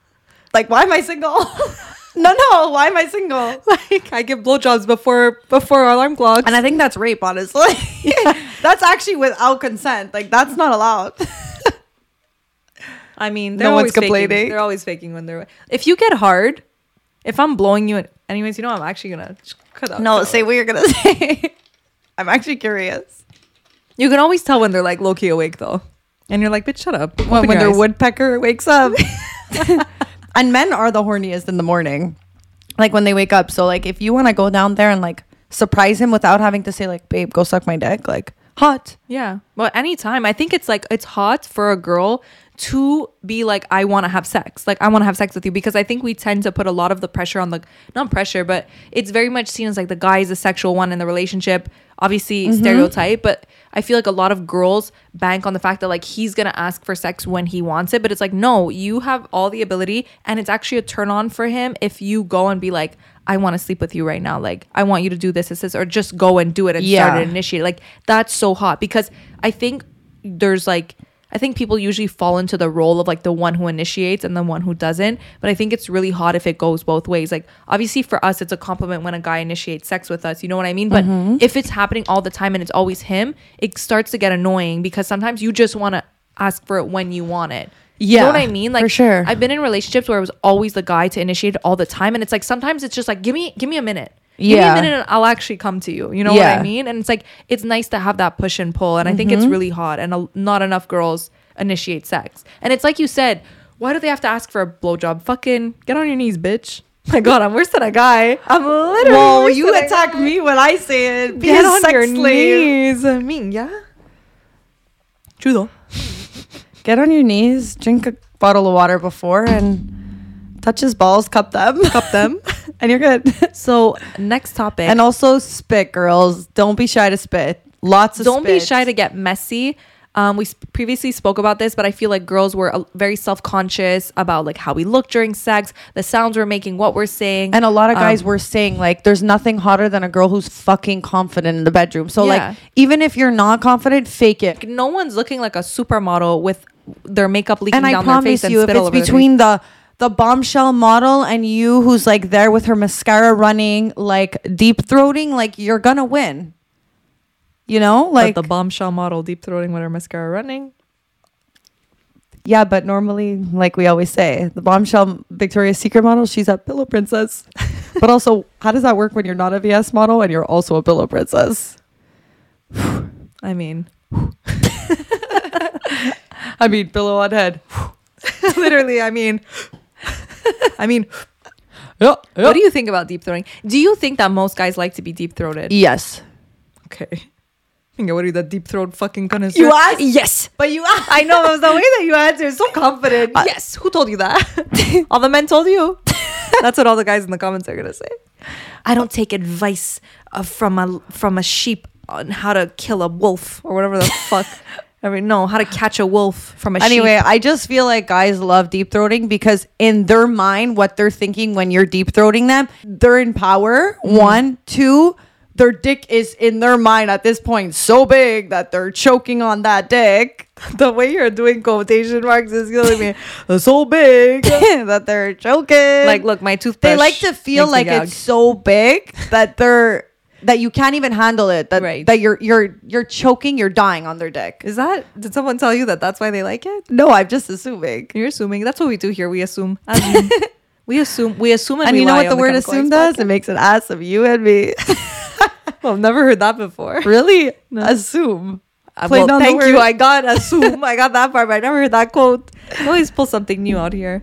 Like, why am I single? no, no, why am I single? Like I give blowjobs before before alarm clocks. And I think that's rape, honestly. that's actually without consent. Like, that's not allowed. I mean, No they're one's always faking. complaining. They're always faking when they're. If you get hard, if I'm blowing you, anyways, you know I'm actually gonna cut out. no, cut say out. what you're to say. I'm actually curious. You can always tell when they're like low key awake though, and you're like, bitch, shut up. when, when their eyes." woodpecker wakes up. And men are the horniest in the morning, like when they wake up. So like if you want to go down there and like surprise him without having to say like, "Babe, go suck my dick," like hot. Yeah. Well, anytime. I think it's like it's hot for a girl to be like, I want to have sex. Like, I want to have sex with you because I think we tend to put a lot of the pressure on the not pressure, but it's very much seen as like the guy is the sexual one in the relationship. Obviously, mm-hmm. stereotype, but I feel like a lot of girls bank on the fact that like he's gonna ask for sex when he wants it. But it's like, no, you have all the ability, and it's actually a turn on for him if you go and be like, I want to sleep with you right now. Like, I want you to do this, this, this, or just go and do it and start Yeah. it initiate. Like that's so hot because I think there's like I think people usually fall into the role of like the one who initiates and the one who doesn't. But I think it's really hot if it goes both ways. Like obviously for us it's a compliment when a guy initiates sex with us. You know what I mean? But Mm-hmm. if it's happening all the time and it's always him, it starts to get annoying because sometimes you just want to ask for it when you want it. you know Yeah, what I mean? Like for sure. I've been in relationships where it was always the guy to initiate all the time, and it's like sometimes it's just like give me give me a minute. Give me a Yeah. minute and I'll actually come to you. You know what I mean? And it's like it's nice to have that push and pull, and I think it's Mm-hmm. really hot. And a, not enough girls initiate sex. And it's like you said, why do they have to ask for a blowjob? Fucking get on your knees, bitch. My God, I'm worse than a guy. I'm literally. Whoa, worse you attack me when I say it. Be Get a on sex your slave. knees. I mean, yeah. True though. Get on your knees, drink a bottle of water before, and touch his balls, cup them, Cup them. and you're good. So next topic. and also spit, girls. Don't be shy to spit. Lots of don't be shy to get messy um, we sp- previously spoke about this but i feel like girls were uh, very self-conscious about like how we look during sex the sounds we're making what we're saying And a lot of guys Um, were saying like there's nothing hotter than a girl who's fucking confident in the bedroom. So Yeah. like even if you're not confident, fake it. no one's looking like a supermodel with their makeup leaking And I down their face promise and you, if spit all it's between the the bombshell model and you who's like there with her mascara running, like deep throating, like you're gonna win. You know, like but the bombshell model deep throating with her mascara running yeah, but normally, like we always say, the bombshell Victoria's Secret model, she's a pillow princess. but also, how does that work when you're not a VS model and you're also a pillow princess? i mean I mean, pillow on head. literally i mean i mean Yeah, what do you think about deep throating do you think that most guys like to be deep throated Yes. okay Finger, what are you, the deep throat fucking connoisseur? You asked? Yes. But you asked. I know that was the way that you answered. So confident. yes. Who told you that? all the men told you. That's what all the guys in the comments are gonna say. I don't take advice uh, from a from a sheep. on how to kill a wolf or whatever the fuck. I mean, no, how to catch a wolf from a Anyway, sheep. I just feel like guys love deep throating because in their mind, what they're thinking when you're deep throating them, they're in power. Mm-hmm. One, two, their dick is in their mind at this point so big that they're choking on that dick. The way you're doing quotation marks is killing me. So big. that they're choking. like, look, my toothbrush. they like to feel like it's so big that they're that you can't even handle it. That Right. that you're you're you're choking, you're dying on their dick. Is that? Did someone tell you that that's why they like it? No, I'm just assuming. You're assuming. That's what we do here. We assume. We assume. We assume. And, And we you know what the word assume does? It makes an ass of you and me. Well, I've never heard that before. really? No. Assume. Uh, well, thank you. I got assume. I got that part, but I never heard that quote. I always pull something new out here.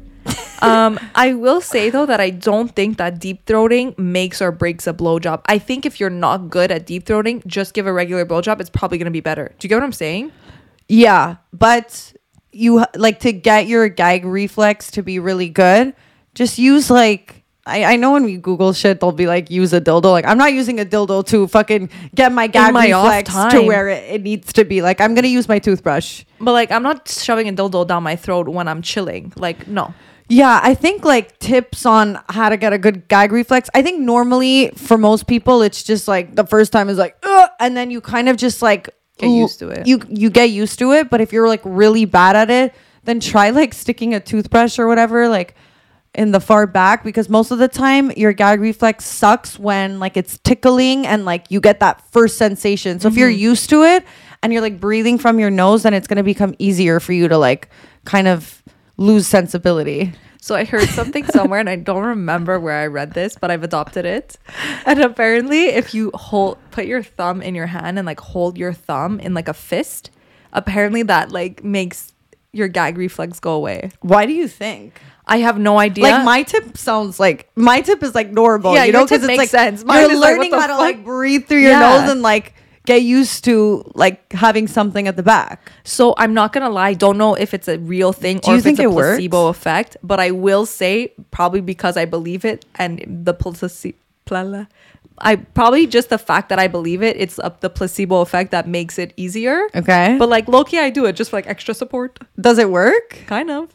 Um, I will say though that I don't think that deep throating makes or breaks a blowjob. I think if you're not good at deep throating, just give a regular blowjob. It's probably gonna be better. Do you get what I'm saying? Yeah, but you like to get your gag reflex to be really good. Just use like I, I know when we Google shit, they'll be like use a dildo. Like I'm not using a dildo to fucking get my gag my reflex to where it, it needs to be. Like I'm gonna use my toothbrush. But like, I'm not shoving a dildo down my throat when I'm chilling. Like, no. Yeah, I think like tips on how to get a good gag reflex. I think normally for most people, it's just like the first time is like, Ugh, and then you kind of just like Get used to it. You you get used to it, but if you're like really bad at it, then try like sticking a toothbrush or whatever like in the far back because most of the time your gag reflex sucks when like it's tickling and like you get that first sensation. So if you're Mm-hmm. used to it and you're like breathing from your nose, then it's gonna become easier for you to like kind of lose sensibility. So I heard something somewhere and I don't remember where I read this, but I've adopted it. And apparently if you hold put your thumb in your hand and like hold your thumb in like a fist, apparently that like makes your gag reflex go away. Why do you think? I have no idea. Like my tip sounds like my tip is like normal, Yeah, you know, because it's makes like sense. Mine you're like, learning the how to fuck? like breathe through your Yeah. nose and like get used to like having something at the back. So I'm not gonna lie, don't know if it's a real thing Do or you if think it's a it works? effect, but I will say probably because I believe it and the placebo. I probably just the fact that I believe it, it's up the placebo effect that makes it easier. Okay, But like lowkey, I do it just for like extra support, does it work? kind of.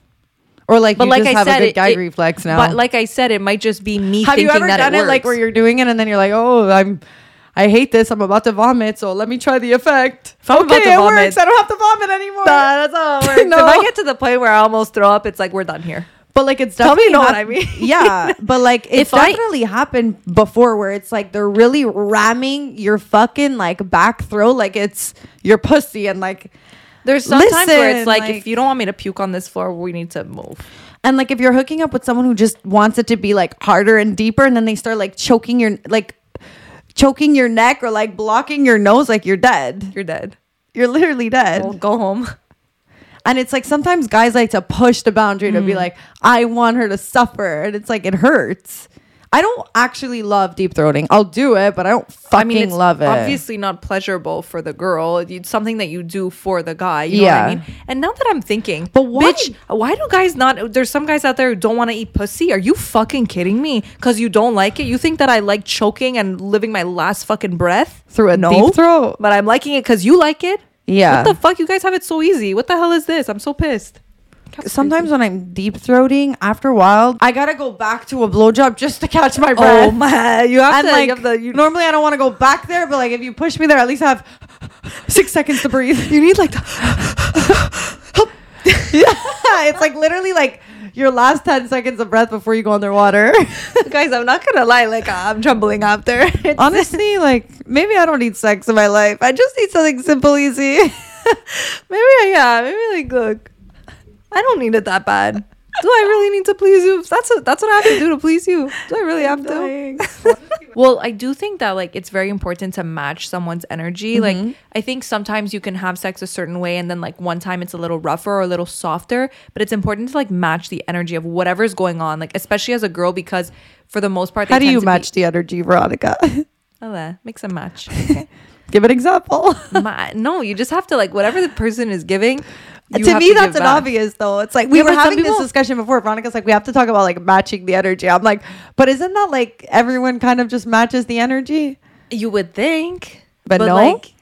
Or like But you like just I have said, a good it- gag it- reflex now? But like I said, it might just be me have you ever done it, it, like where you're doing it and then you're like, oh, I'm. I hate this. I'm about to vomit, so let me try the effect. If I'm okay, about to it vomit- works. I don't have to vomit anymore. Nah, that's how it works. No. If I get to the point where I almost throw up, it's like we're done here. But like it's Tell me definitely you know what I mean. yeah, but like it's If I- definitely happened before where it's like they're really ramming your fucking like back throat like it's your pussy and like There's sometimes where it's like, like- if you don't want me to puke on this floor, we need to move. and like if you're hooking up with someone who just wants it to be like harder and deeper and then they start like choking your like choking your neck or like blocking your nose like you're dead. You're dead. You're literally dead. Well, go home. And it's like sometimes guys like to push the boundary to Mm. be like, I want her to suffer. And it's like it hurts. I don't actually love deep throating. I'll do it, but I don't fucking I mean, it's love it. obviously not pleasurable for the girl. It's something that you do for the guy. You know Yeah. what I mean? And now that I'm thinking, But why- bitch, why do guys not? There's some guys out there who don't want to eat pussy. Are you fucking kidding me? Because you don't like it? You think that I like choking and living my last fucking breath Through a no, deep throat? But I'm liking it because you like it. Yeah. What the fuck? You guys have it so easy. What the hell is this? I'm so pissed. Sometimes when I'm deep throating, after a while, I gotta go back to a blowjob just to catch my breath. Oh breath. man, you have and to like, you have the, you, normally I don't want to go back there, but like if you push me there, at least I have six seconds to breathe. you need like the, yeah, it's like literally like your last ten seconds of breath before you go underwater. guys. I'm not gonna lie. Like I'm trembling after. Honestly, like maybe I don't need sex in my life. I just need something simple, easy. maybe I, yeah, maybe like look, I don't need it that bad. Do I really need to please you? That's a, that's what I have to do to please you. Do I really have to? well, I do think that like it's very important to match someone's energy. Like I think sometimes you can have sex a certain way and then like one time it's a little rougher or a little softer, but it's important to like match the energy of whatever's going on. Like especially as a girl because for the most part, they How do you match the energy, Veronica? Be, oh, uh, mix and match. Okay. Give an example. Ma- no, you just have to like whatever the person is giving. To me, give that's an back. obvious though. It's like we Yeah, were but having this discussion before. Veronica's like, we have to talk about like matching the energy. I'm like, but isn't that like everyone kind of just matches the energy? You would think. But, no. like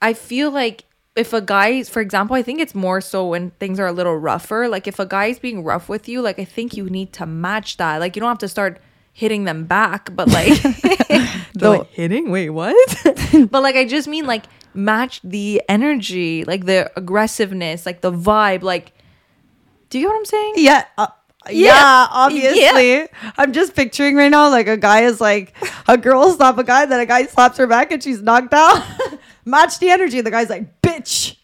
I feel like if a guy, for example, I think it's more so when things are a little rougher. Like if a guy is being rough with you, like I think you need to match that. Like you don't have to start hitting them back, but like Though- like, hitting. Wait, what? but like I just mean like match the energy, like the aggressiveness, like the vibe. Like, do you get what I'm saying? yeah. uh, Yeah. yeah, obviously. I'm just picturing right now like a guy is like a girl slap a guy, then a guy slaps her back and she's knocked out. Match the energy. The guy's like, bitch.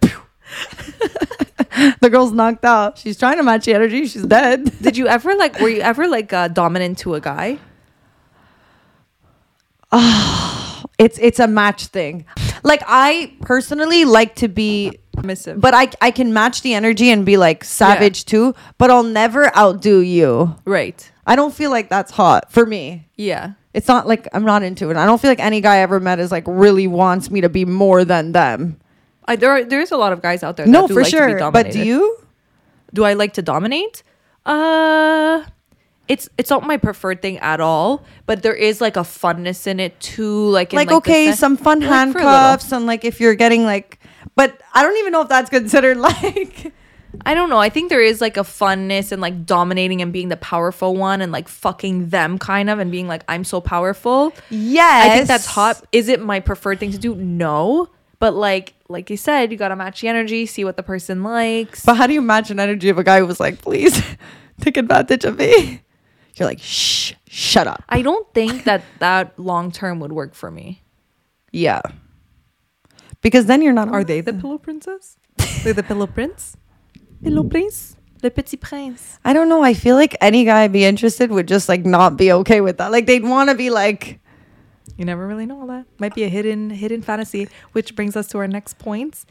the girl's knocked out. She's trying to match the energy. She's dead. Did you ever like? Were you ever like uh, dominant to a guy? It's it's a match thing. Like I personally like to be Submissive. but I I can match the energy and be like savage too, but I'll never outdo you. Right. I don't feel like that's hot for me. Yeah. It's not like I'm not into it. I don't feel like any guy I ever met is like really wants me to be more than them. I, there are, there's a lot of guys out there. That No, do for like to be sure. But do you? Do I like to dominate? Uh it's it's not my preferred thing at all, but there is like a funness in it too. Like in, Like, the okay, sen- some fun like, for a little. handcuffs and like if you're getting like but I don't even know if that's considered like I don't know. I think there is like a funness and like dominating and being the powerful one and like fucking them kind of and being like I'm so powerful. Yes. I think that's hot. Is it my preferred thing to do? No. But like like you said, you gotta match the energy, see what the person likes. But how do you match an energy of a guy who was like, please take advantage of me? You're like, shh, shut up. I don't think that that long term would work for me. Yeah. Because then you're not. Are they the pillow princess? They're the pillow prince? Pillow prince? Le petit prince. I don't know. I feel like any guy I'd be interested would just like not be okay with that. Like they'd want to be like, You never really know all that. Might be a hidden hidden fantasy, which brings us to our next points.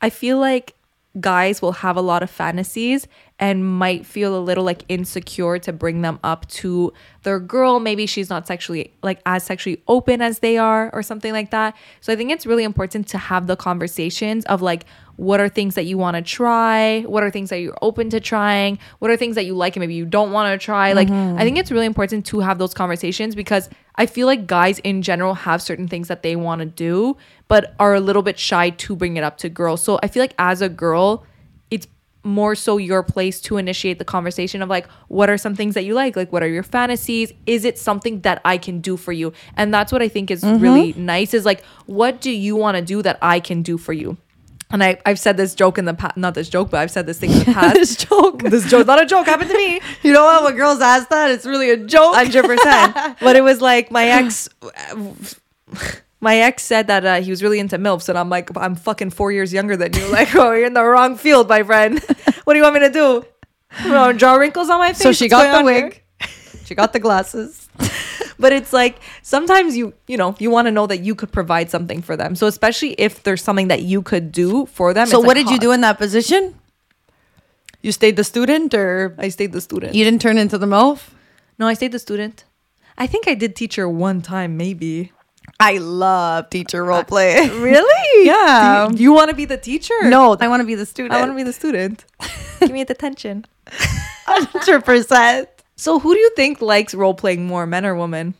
I feel like guys will have a lot of fantasies and might feel a little like insecure to bring them up to their girl. Maybe she's not sexually like as sexually open as they are or something like that. So I think it's really important to have the conversations of like what are things that you want to try? What are things that you're open to trying? What are things that you like and maybe you don't want to try? Like mm-hmm. I think it's really important to have those conversations because I feel like guys in general have certain things that they want to do but are a little bit shy to bring it up to girls. So I feel like as a girl, it's more so your place to initiate the conversation of like what are some things that you like? Like what are your fantasies? Is it something that i can do for you? And that's what i think is mm-hmm. really nice is like what do you want to do that i can do for you and I, I've said this joke in the past, not this joke, but I've said this thing in the past. this joke. this joke, not a joke, happened to me. You know what? When girls ask that, it's really a joke. Hundred percent. But it was like my ex. My ex said that uh, he was really into milfs, and I'm like, I'm fucking four years younger than you. Like, oh, you're in the wrong field, my friend. what do you want me to do? You know, draw wrinkles on my face. so she What's got the wig. She got the glasses. But it's like sometimes you, you know, you want to know that you could provide something for them. So especially if there's something that you could do for them. So what like, did you do in that position? You stayed the student, or I stayed the student. you didn't turn into the MILF? no, I stayed the student. I think I did teacher one time, maybe. I love teacher role uh, play. Really? Yeah. Do you, want to be the teacher? no, I want to be the student. I want to be the student. Give me the attention. hundred percent. So, who do you think likes role playing more, men or women?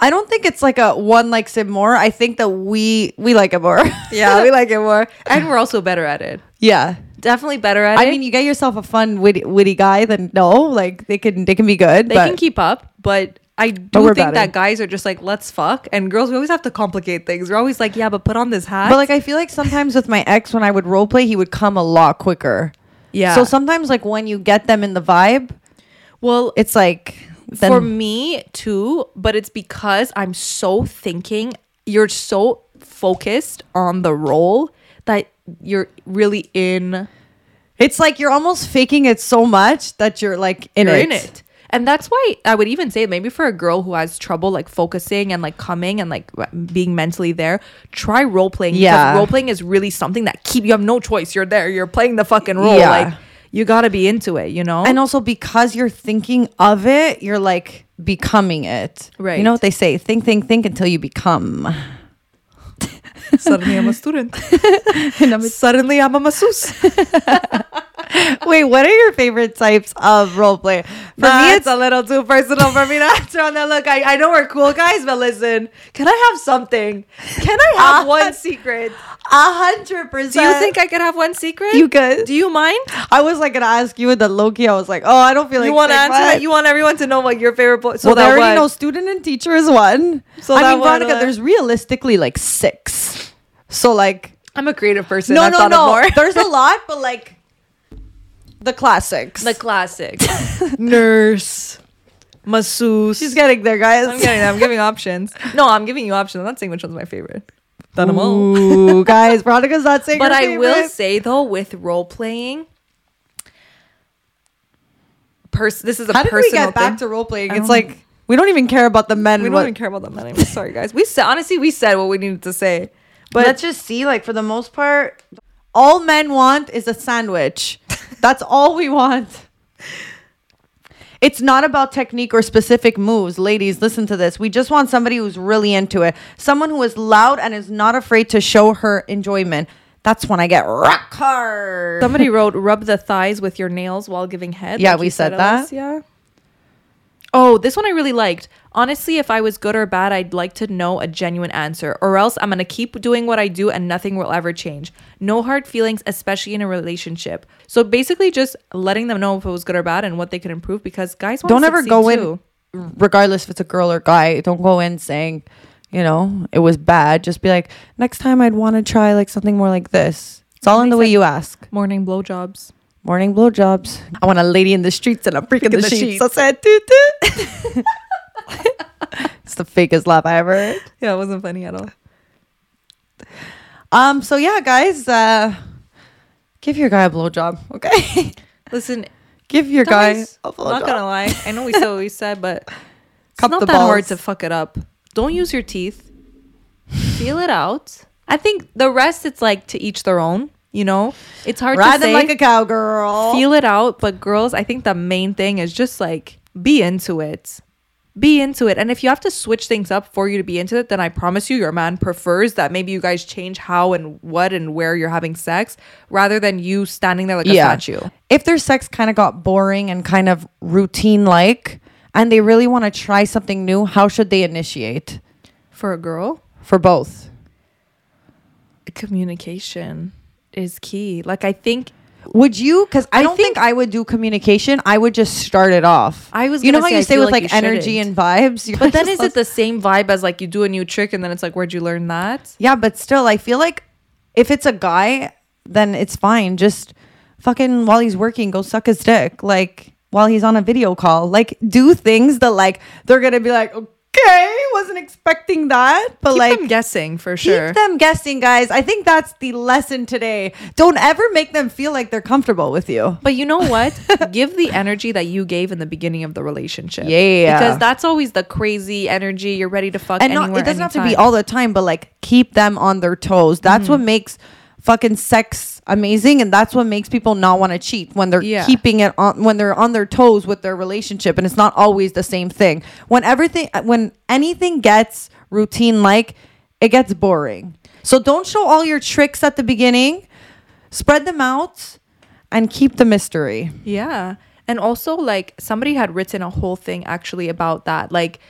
I don't think it's like a one likes it more. I think that we we like it more. Yeah, we like it more, and we're also better at it. yeah. Definitely better at I it. I mean, you get yourself a fun witty, witty guy, then no, like they can they can be good. they can keep up, but I do think better. that guys are just like, let's fuck, and girls we always have to complicate things. We're always like, yeah, but put on this hat. But like I feel like sometimes with my ex, when I would role play, he would come a lot quicker. yeah. So sometimes like when you get them in the vibe, well, it's like then, for me too, but it's because I'm so thinking. You're so focused on the role that you're really in it's like you're almost faking it so much that you're like in you're it. in it. And that's why I would even say maybe for a girl who has trouble like focusing and like coming and like being mentally there, try role playing. Yeah. Because role playing is really something that keep you have no choice. You're there. You're playing the fucking role. Yeah. Like you gotta be into it, you know? And also because you're thinking of it, you're like becoming it. Right. You know what they say? Think, think, think until you become. Suddenly I'm a student. Suddenly I'm a masseuse. Wait, what are your favorite types of role play? For For me, it's a little too personal for me to answer on that. Look, I, I know we're cool guys, but listen, can I have something? Can I have Uh, one secret? A hundred percent. Do you think I could have one secret? you could? Do you mind? I was like gonna ask you with the Loki. I was like, oh, I don't feel like you want to answer what. that? You want everyone to know what your favorite boy? So well, they that already what? know student and teacher is one. So I that mean, one, Veronica, there's realistically like six. So like, I'm a creative person. no, I've no, no. more. there's a lot, but like the classics. the classics: nurse, masseuse. She's getting there, guys. I'm getting. I'm giving options. No, I'm giving you options. I'm not saying which one's my favorite. Done them all. Ooh, guys, Veronica's not saying. But I will say though, with role playing, pers- this is a How did we personal get back thing. to role playing? I It's don't like we don't even care about the men. we don't even care about them anymore. Sorry, guys. We said honestly, we said what we needed to say. But let's just see. Like for the most part, all men want is a sandwich. That's all we want. It's not about technique or specific moves. Ladies, listen to this. We just want somebody who's really into it. Someone who is loud and is not afraid to show her enjoyment. That's when I get rock hard. somebody wrote, "Rub the thighs with your nails while giving head." Yeah, like we said Ellis. that. Yeah. Oh, this one I really liked. Honestly, if I was good or bad, I'd like to know a genuine answer, or else I'm gonna keep doing what I do and nothing will ever change. No hard feelings, especially in a relationship. So basically, just letting them know if it was good or bad and what they could improve. Because guys wanna don't ever go too. in, regardless if it's a girl or guy. Don't go in saying, you know, it was bad. Just be like, next time I'd want to try like something more like this. It's all in the way you ask. morning blowjobs. Morning blowjobs. I want a lady in the streets and a freak in the, the sheets. sheets. I said. it's the fakest laugh I ever heard. Yeah, it wasn't funny at all. Um. So yeah, guys, uh, give your guy a blowjob, okay? Listen, give your guy guys, a not gonna lie. I know we said what we said, but it's Cup not the that hard to fuck it up. Don't use your teeth. Feel it out. I think the rest, it's like to each their own. You know, it's hard Ride to say. like a cowgirl. feel it out, but girls, I think the main thing is just like be into it. Be into it. And if you have to switch things up for you to be into it, then I promise you your man prefers that maybe you guys change how and what and where you're having sex rather than you standing there like a statue. If their sex kind of got boring and kind of routine like, and they really want to try something new, how should they initiate? For a girl, For both. communication is key. Like I think Would you? Because I, I don't think, think- I would do communication. I would just start it off. I was You know how say, you say with like like, energy shouldn't. and vibes. You're but then is it the same vibe as like you do a new trick and then it's like where'd you learn that? Yeah, but still, I feel like if it's a guy, then it's fine. Just fucking while he's working, go suck his dick. Like while he's on a video call, like do things that like they're gonna be like, okay, wasn't expecting that, but Keep like them guessing for sure. keep them guessing, guys. I think that's the lesson today. Don't ever make them feel like they're comfortable with you. But you know what? Give the energy that you gave in the beginning of the relationship. Yeah. Because that's always the crazy energy. You're ready to fuck and anywhere. not, it doesn't have to be all the time, but like keep them on their toes. That's Mm-hmm. what makes fucking sex amazing, and that's what makes people not want to cheat when they're Yeah. keeping it on when they're on their toes with their relationship, and it's not always the same thing. When everything, when anything gets routine like, it gets boring. So don't show all your tricks at the beginning. Spread them out, and keep the mystery. Yeah. And also, like, somebody had written a whole thing actually about that. Like,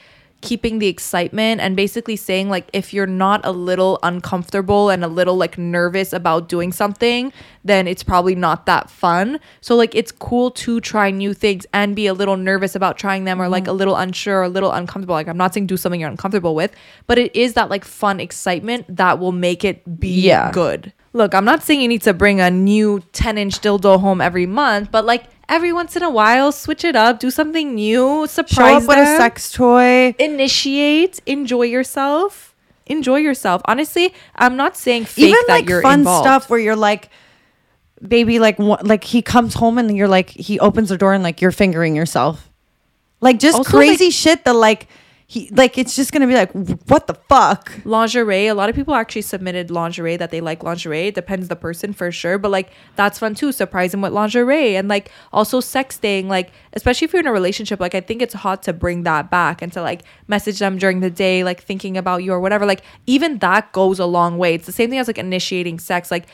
keeping the excitement and basically saying like if you're not a little uncomfortable and a little like nervous about doing something then it's probably not that fun. So like it's cool to try new things and be a little nervous about trying them or like mm-hmm. a little unsure or a little uncomfortable. Like i'm not saying do something you're uncomfortable with but it is that like fun excitement that will make it be Yeah. good look i'm not saying you need to bring a new 10 inch dildo home every month but like every once in a while switch it up do something new surprise Show up with a sex toy. initiate enjoy yourself enjoy yourself honestly i'm not saying fake even that like you're fun involved. stuff where you're like baby like what like he comes home and you're like he opens the door and like you're fingering yourself like just Also, crazy shit that like he like it's just gonna be like what the fuck? Lingerie a lot of people actually submitted lingerie that they like lingerie. It depends the person for sure but like that's fun too surprise them with lingerie. And like also sexting like especially if you're in a relationship like i think it's hot to bring that back and to like message them during the day like thinking about you or whatever. Like even that goes a long way. It's the same thing as like initiating sex. Like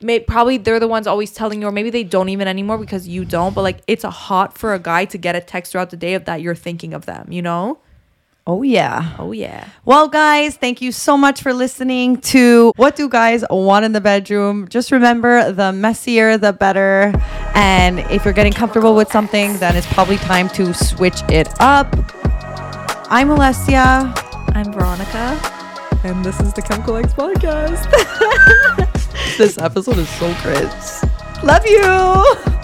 may, probably they're the ones always telling you or maybe they don't even anymore because you don't but like it's a hot for a guy to get a text throughout the day of that you're thinking of them you know oh yeah oh yeah Well, guys, thank you so much for listening to What Do Guys Want in the Bedroom? Just remember the messier, the better. And if you're getting comfortable with something, then it's probably time to switch it up. I'm Alessia. i'm veronica and this is the chemical x podcast This episode is so cringe. Love you.